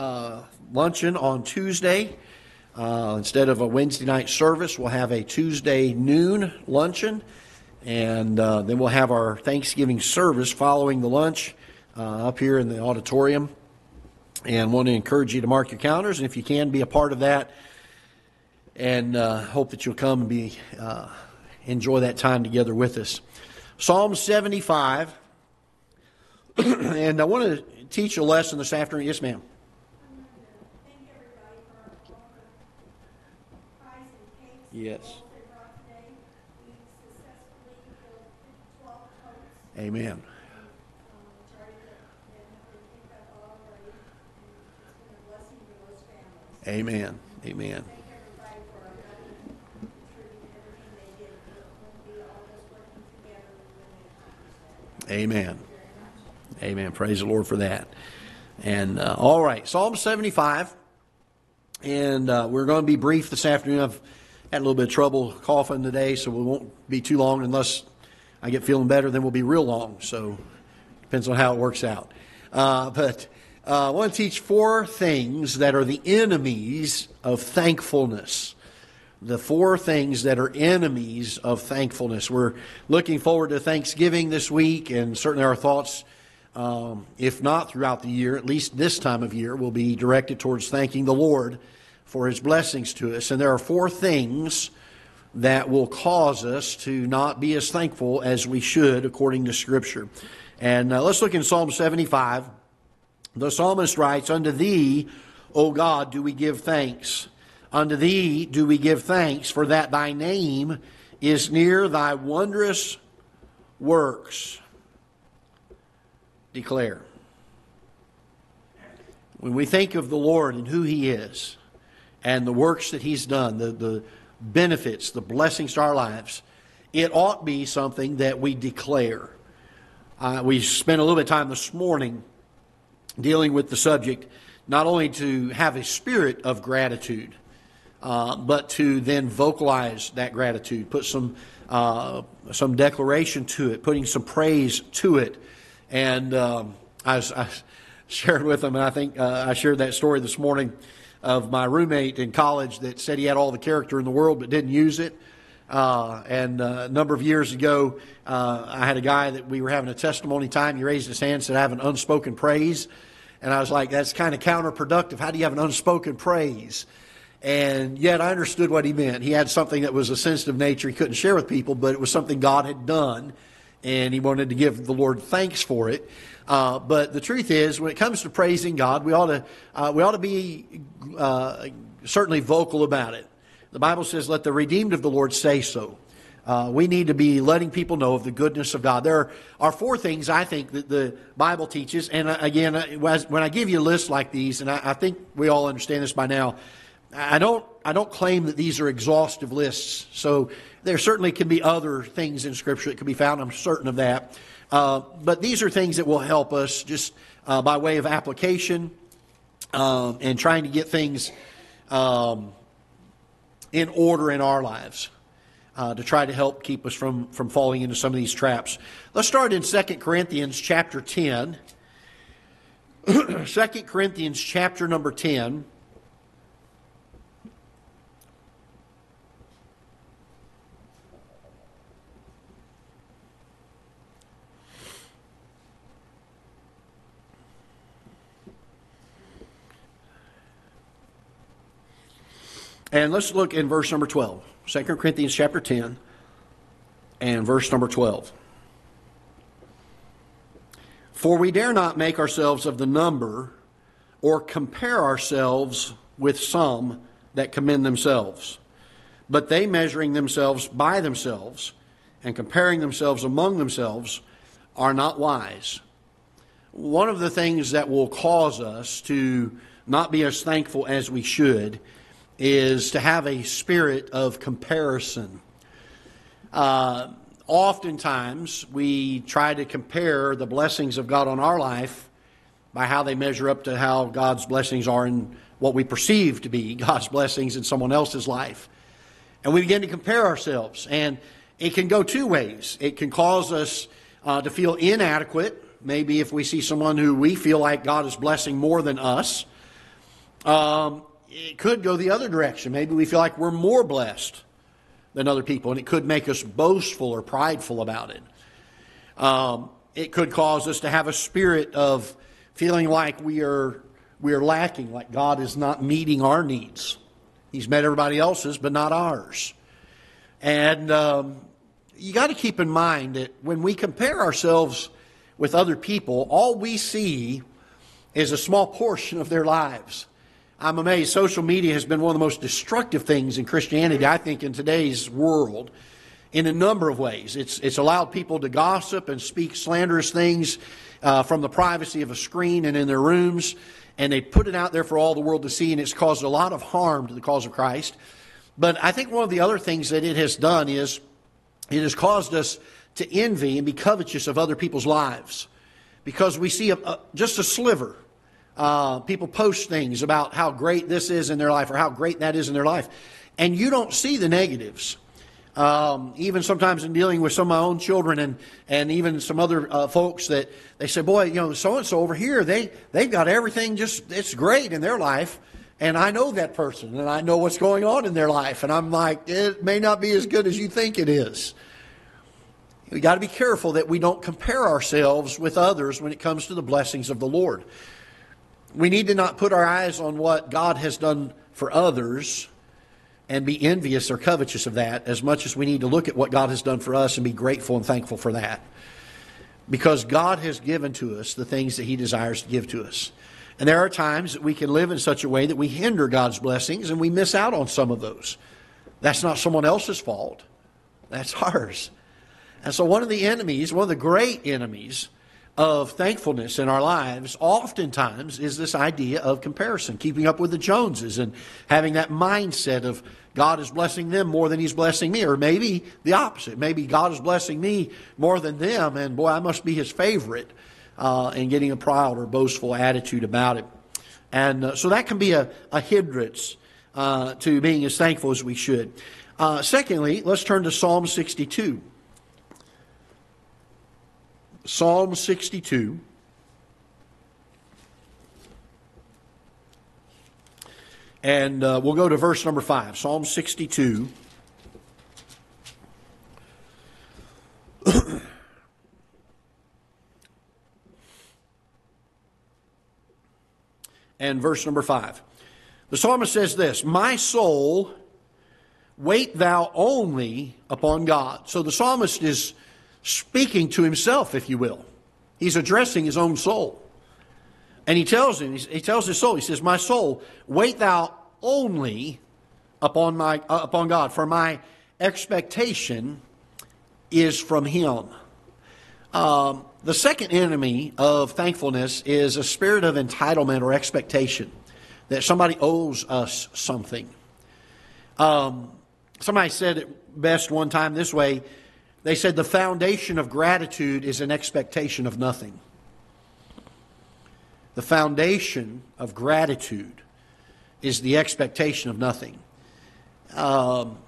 uh, luncheon on Tuesday. Uh, instead of a Wednesday night service, we'll have a Tuesday noon luncheon. And uh, then we'll have our Thanksgiving service following the lunch uh, up here in the auditorium. And want to encourage you to mark your calendars. And if you can, be a part of that. And uh, hope that you'll come and be, enjoy that time together with us. Psalm 75. and I want to teach a lesson this afternoon. Yes, ma'am. Yes. Amen. Amen. Amen. Amen. Amen. Praise the Lord for that. And uh, all right, Psalm 75. And uh, we're going to be brief this afternoon. I've had a little bit of trouble coughing today, so we won't be too long unless I get feeling better. Then we'll be real long. So depends on how it works out. Uh, but uh, I want to teach four things that are the enemies of thankfulness. The four things that are enemies of thankfulness. We're looking forward to Thanksgiving this week, and certainly our thoughts um, if not throughout the year, at least this time of year, will be directed towards thanking the Lord for his blessings to us. And there are four things that will cause us to not be as thankful as we should according to Scripture. And uh, let's look in Psalm 75. The psalmist writes, Unto thee, O God, do we give thanks. Unto thee do we give thanks, for that thy name is near thy wondrous works declare. When we think of the Lord and who He is and the works that He's done, the, the benefits, the blessings to our lives, it ought be something that we declare. Uh, we spent a little bit of time this morning dealing with the subject, not only to have a spirit of gratitude, uh, but to then vocalize that gratitude, put some uh, some declaration to it, putting some praise to it, and um, I, I, shared with them, and I think uh, I shared that story this morning of my roommate in college that said he had all the character in the world but didn't use it. Uh, and uh, a number of years ago, uh, I had a guy that we were having a testimony time. He raised his hand and said, I have an unspoken praise. And I was like, that's kind of counterproductive. How do you have an unspoken praise? And yet I understood what he meant. He had something that was a sensitive nature he couldn't share with people, but it was something God had done and he wanted to give the Lord thanks for it. Uh, but the truth is, when it comes to praising God, we ought to uh, we ought to be uh, certainly vocal about it. The Bible says, "Let the redeemed of the Lord say so." Uh, we need to be letting people know of the goodness of God. There are four things I think that the Bible teaches, and uh, again, uh, when I give you a list like these, and I, I think we all understand this by now, I don't I don't claim that these are exhaustive lists. So there certainly can be other things in Scripture that can be found. I'm certain of that. Uh, but these are things that will help us just uh, by way of application um, and trying to get things um, in order in our lives. Uh, to try to help keep us from, from falling into some of these traps. Let's start in 2 Corinthians chapter 10. 2 Corinthians chapter number 10. And let's look in verse number 12. 2 Corinthians chapter 10 and verse number 12. For we dare not make ourselves of the number or compare ourselves with some that commend themselves. But they measuring themselves by themselves and comparing themselves among themselves are not wise. One of the things that will cause us to not be as thankful as we should is to have a spirit of comparison. Uh, oftentimes, we try to compare the blessings of God on our life by how they measure up to how God's blessings are in what we perceive to be God's blessings in someone else's life. And we begin to compare ourselves. And it can go two ways. It can cause us uh, to feel inadequate. Maybe if we see someone who we feel like God is blessing more than us, Um, it could go the other direction. Maybe we feel like we're more blessed than other people, and it could make us boastful or prideful about it. Um, it could cause us to have a spirit of feeling like we are we are lacking, like God is not meeting our needs. He's met everybody else's, but not ours. And um, you got to keep in mind that when we compare ourselves with other people, all we see is a small portion of their lives. I'm amazed. Social media has been one of the most destructive things in Christianity, I think, in today's world in a number of ways. It's, it's allowed people to gossip and speak slanderous things uh, from the privacy of a screen and in their rooms, and they put it out there for all the world to see, and it's caused a lot of harm to the cause of Christ. But I think one of the other things that it has done is it has caused us to envy and be covetous of other people's lives because we see a, a, just a sliver. Uh, people post things about how great this is in their life or how great that is in their life, and you don't see the negatives. Um, even sometimes in dealing with some of my own children and, and even some other uh, folks that they say, boy, you know, so and so over here, they, they've got everything just, it's great in their life. And I know that person and I know what's going on in their life. And I'm like, it may not be as good as you think it is. We got to be careful that we don't compare ourselves with others when it comes to the blessings of the Lord. We need to not put our eyes on what God has done for others and be envious or covetous of that as much as we need to look at what God has done for us and be grateful and thankful for that. Because God has given to us the things that He desires to give to us. And there are times that we can live in such a way that we hinder God's blessings and we miss out on some of those. That's not someone else's fault, that's ours. And so, one of the enemies, one of the great enemies of thankfulness in our lives, oftentimes is this idea of comparison, keeping up with the Joneses, and having that mindset of God is blessing them more than He's blessing me. Or maybe the opposite. Maybe God is blessing me more than them, and boy, I must be His favorite, uh, and getting a proud or boastful attitude about it. And uh, so that can be a, a hindrance uh, to being as thankful as we should. Uh, secondly, let's turn to Psalm 62. Psalm 62. And uh, we'll go to verse number 5. Psalm 62. and verse number 5. The psalmist says this My soul, wait thou only upon God. So the psalmist is speaking to himself, if you will. He's addressing his own soul. And he tells him, he tells his soul, he says, My soul, wait thou only upon, my, uh, upon God, for my expectation is from him. Um, the second enemy of thankfulness is a spirit of entitlement or expectation that somebody owes us something. Um, somebody said it best one time this way they said the foundation of gratitude is an expectation of nothing. The foundation of gratitude is the expectation of nothing. Um,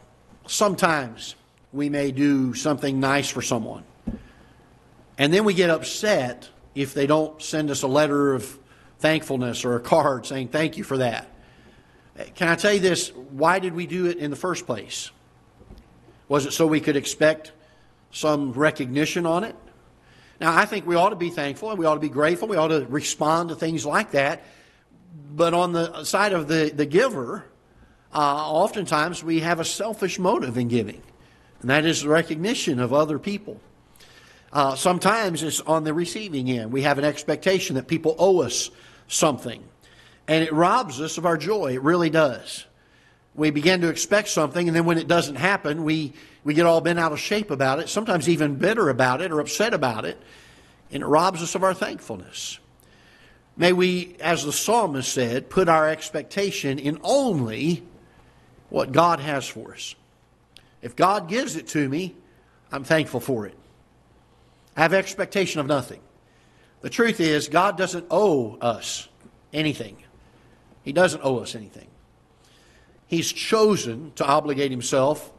sometimes we may do something nice for someone, and then we get upset if they don't send us a letter of thankfulness or a card saying thank you for that. Can I tell you this? Why did we do it in the first place? Was it so we could expect some recognition on it. Now, I think we ought to be thankful and we ought to be grateful. We ought to respond to things like that. But on the side of the, the giver, uh, oftentimes we have a selfish motive in giving, and that is the recognition of other people. Uh, sometimes it's on the receiving end. We have an expectation that people owe us something, and it robs us of our joy. It really does. We begin to expect something, and then when it doesn't happen, we we get all bent out of shape about it, sometimes even bitter about it or upset about it, and it robs us of our thankfulness. May we, as the psalmist said, put our expectation in only what God has for us. If God gives it to me, I'm thankful for it. I have expectation of nothing. The truth is, God doesn't owe us anything. He doesn't owe us anything. He's chosen to obligate himself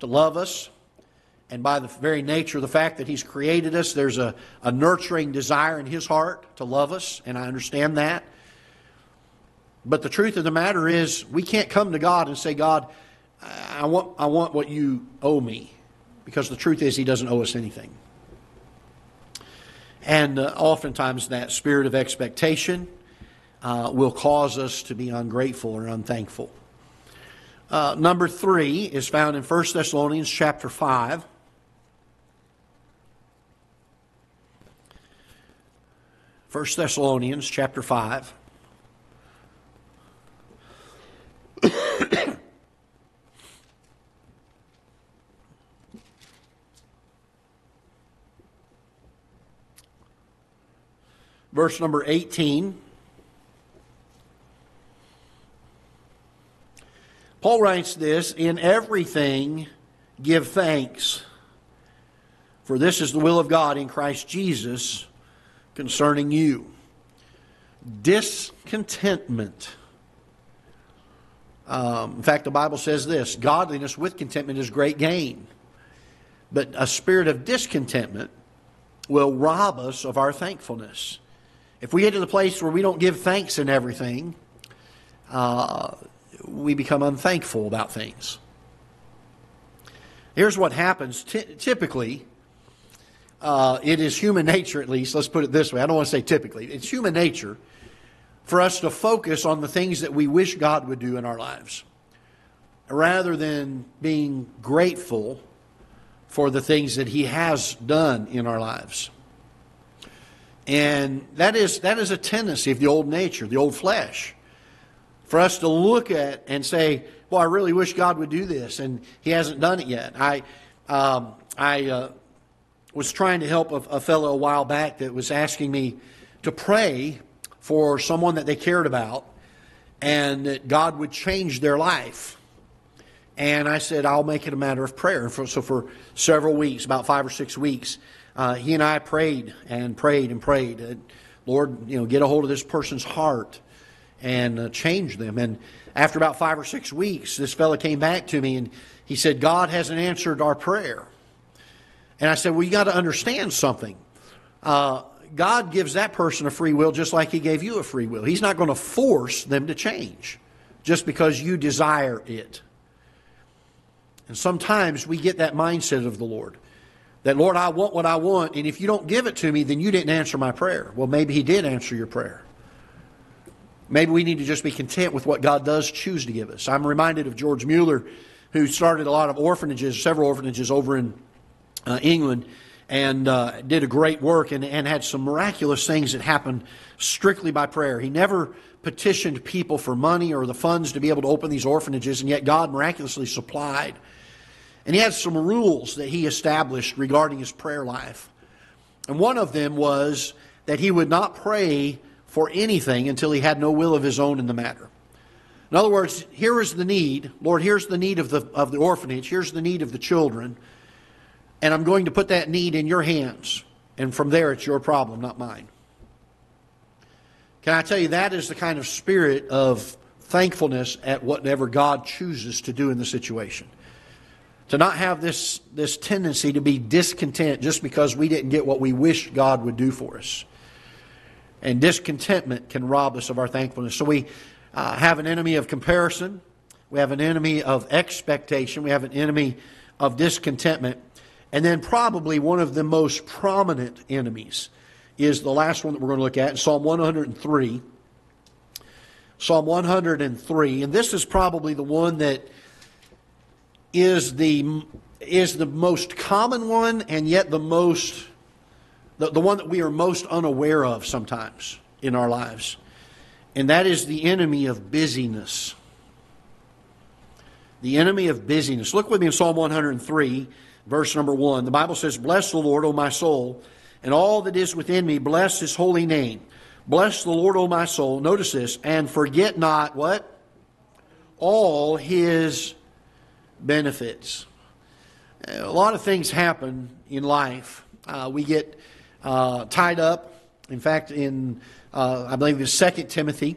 to love us. And by the very nature of the fact that He's created us, there's a, a nurturing desire in His heart to love us, and I understand that. But the truth of the matter is, we can't come to God and say, God, I want, I want what you owe me. Because the truth is, He doesn't owe us anything. And uh, oftentimes, that spirit of expectation uh, will cause us to be ungrateful or unthankful. Uh, number three is found in 1 Thessalonians chapter 5. First Thessalonians chapter 5. Verse number 18. Paul writes this In everything give thanks, for this is the will of God in Christ Jesus concerning you. Discontentment. Um, in fact, the Bible says this godliness with contentment is great gain. But a spirit of discontentment will rob us of our thankfulness. If we get to the place where we don't give thanks in everything, uh, we become unthankful about things. Here's what happens typically. Uh, it is human nature, at least, let's put it this way. I don't want to say typically. It's human nature for us to focus on the things that we wish God would do in our lives rather than being grateful for the things that He has done in our lives. And that is, that is a tendency of the old nature, the old flesh for us to look at and say, "Well, I really wish God would do this," and He hasn't done it yet. I, um, I uh, was trying to help a, a fellow a while back that was asking me to pray for someone that they cared about, and that God would change their life. And I said, I'll make it a matter of prayer. So for several weeks, about five or six weeks, uh, he and I prayed and prayed and prayed. Lord, you know, get a hold of this person's heart and uh, change them. And after about five or six weeks, this fellow came back to me and he said, God hasn't answered our prayer. And I said, Well, you got to understand something. Uh, God gives that person a free will just like He gave you a free will. He's not going to force them to change just because you desire it. And sometimes we get that mindset of the Lord that, Lord, I want what I want, and if you don't give it to me, then you didn't answer my prayer. Well, maybe He did answer your prayer. Maybe we need to just be content with what God does choose to give us. I'm reminded of George Mueller, who started a lot of orphanages, several orphanages over in uh, England, and uh, did a great work and, and had some miraculous things that happened strictly by prayer. He never petitioned people for money or the funds to be able to open these orphanages, and yet God miraculously supplied. And he had some rules that he established regarding his prayer life. And one of them was that he would not pray for anything until he had no will of his own in the matter. In other words, here is the need. Lord, here's the need of the, of the orphanage. Here's the need of the children. And I'm going to put that need in your hands. And from there, it's your problem, not mine. Can I tell you, that is the kind of spirit of thankfulness at whatever God chooses to do in the situation. To not have this, this tendency to be discontent just because we didn't get what we wish God would do for us. And discontentment can rob us of our thankfulness. So we uh, have an enemy of comparison. We have an enemy of expectation. We have an enemy of discontentment. And then, probably one of the most prominent enemies is the last one that we're going to look at in Psalm 103. Psalm 103. And this is probably the one that is the, is the most common one and yet the most the, the one that we are most unaware of sometimes in our lives. And that is the enemy of busyness. The enemy of busyness. Look with me in Psalm 103, verse number 1. The Bible says, Bless the Lord, O my soul, and all that is within me, bless his holy name. Bless the Lord, O my soul. Notice this, and forget not what? All his benefits. A lot of things happen in life. Uh, we get uh, tied up. In fact, in uh, I believe it's Second Timothy,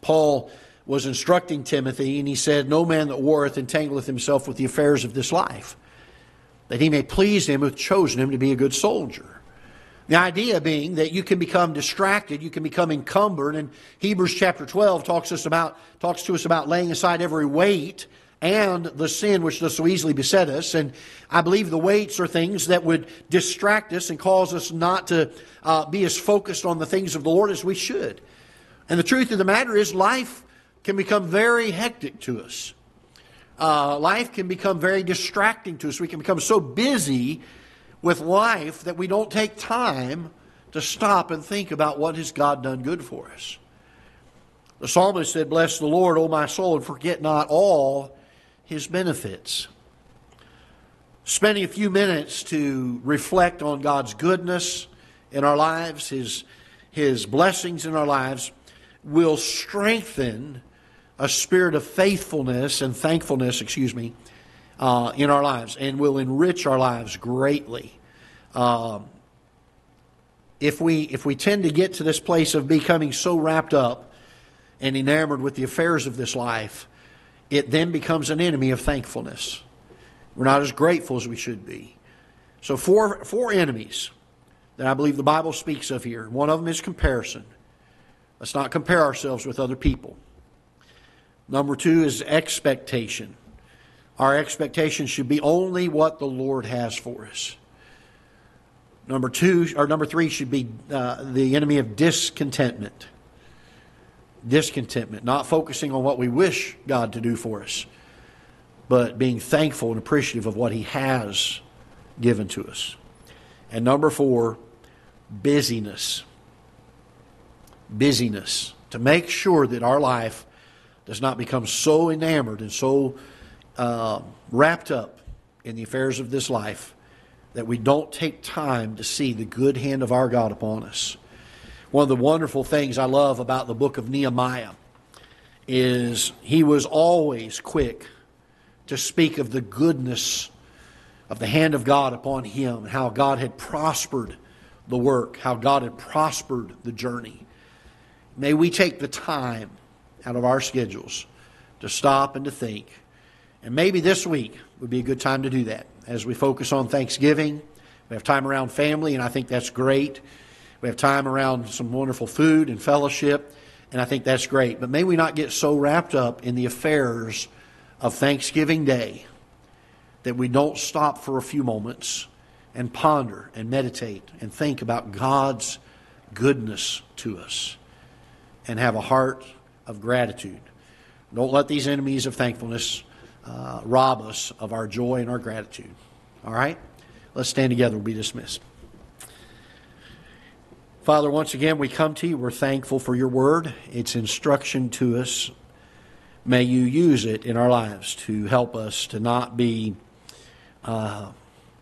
Paul was instructing Timothy, and he said, "No man that warreth entangleth himself with the affairs of this life, that he may please him who hath chosen him to be a good soldier." The idea being that you can become distracted, you can become encumbered, and Hebrews chapter 12 talks us about talks to us about laying aside every weight and the sin which does so easily beset us. And I believe the weights are things that would distract us and cause us not to uh, be as focused on the things of the Lord as we should. And the truth of the matter is, life can become very hectic to us. Uh, life can become very distracting to us. We can become so busy with life that we don't take time to stop and think about what has God done good for us. The psalmist said, Bless the Lord, O my soul, and forget not all his benefits. Spending a few minutes to reflect on God's goodness in our lives, his, his blessings in our lives, will strengthen a spirit of faithfulness and thankfulness, excuse me, uh, in our lives and will enrich our lives greatly. Um, if we if we tend to get to this place of becoming so wrapped up and enamored with the affairs of this life, it then becomes an enemy of thankfulness. We're not as grateful as we should be. So four four enemies that I believe the Bible speaks of here. One of them is comparison. Let's not compare ourselves with other people. Number two is expectation. Our expectation should be only what the Lord has for us. Number two, or number three, should be uh, the enemy of discontentment. Discontentment, not focusing on what we wish God to do for us, but being thankful and appreciative of what He has given to us. And number four, busyness. Busyness. To make sure that our life does not become so enamored and so uh, wrapped up in the affairs of this life that we don't take time to see the good hand of our God upon us. One of the wonderful things I love about the book of Nehemiah is he was always quick to speak of the goodness of the hand of God upon him, how God had prospered the work, how God had prospered the journey. May we take the time out of our schedules to stop and to think and maybe this week would be a good time to do that as we focus on Thanksgiving. We have time around family, and I think that's great. We have time around some wonderful food and fellowship, and I think that's great. But may we not get so wrapped up in the affairs of Thanksgiving Day that we don't stop for a few moments and ponder and meditate and think about God's goodness to us and have a heart of gratitude. Don't let these enemies of thankfulness uh, rob us of our joy and our gratitude. All right? Let's stand together. We'll be dismissed. Father, once again, we come to you. We're thankful for your word, its instruction to us. May you use it in our lives to help us to not be uh,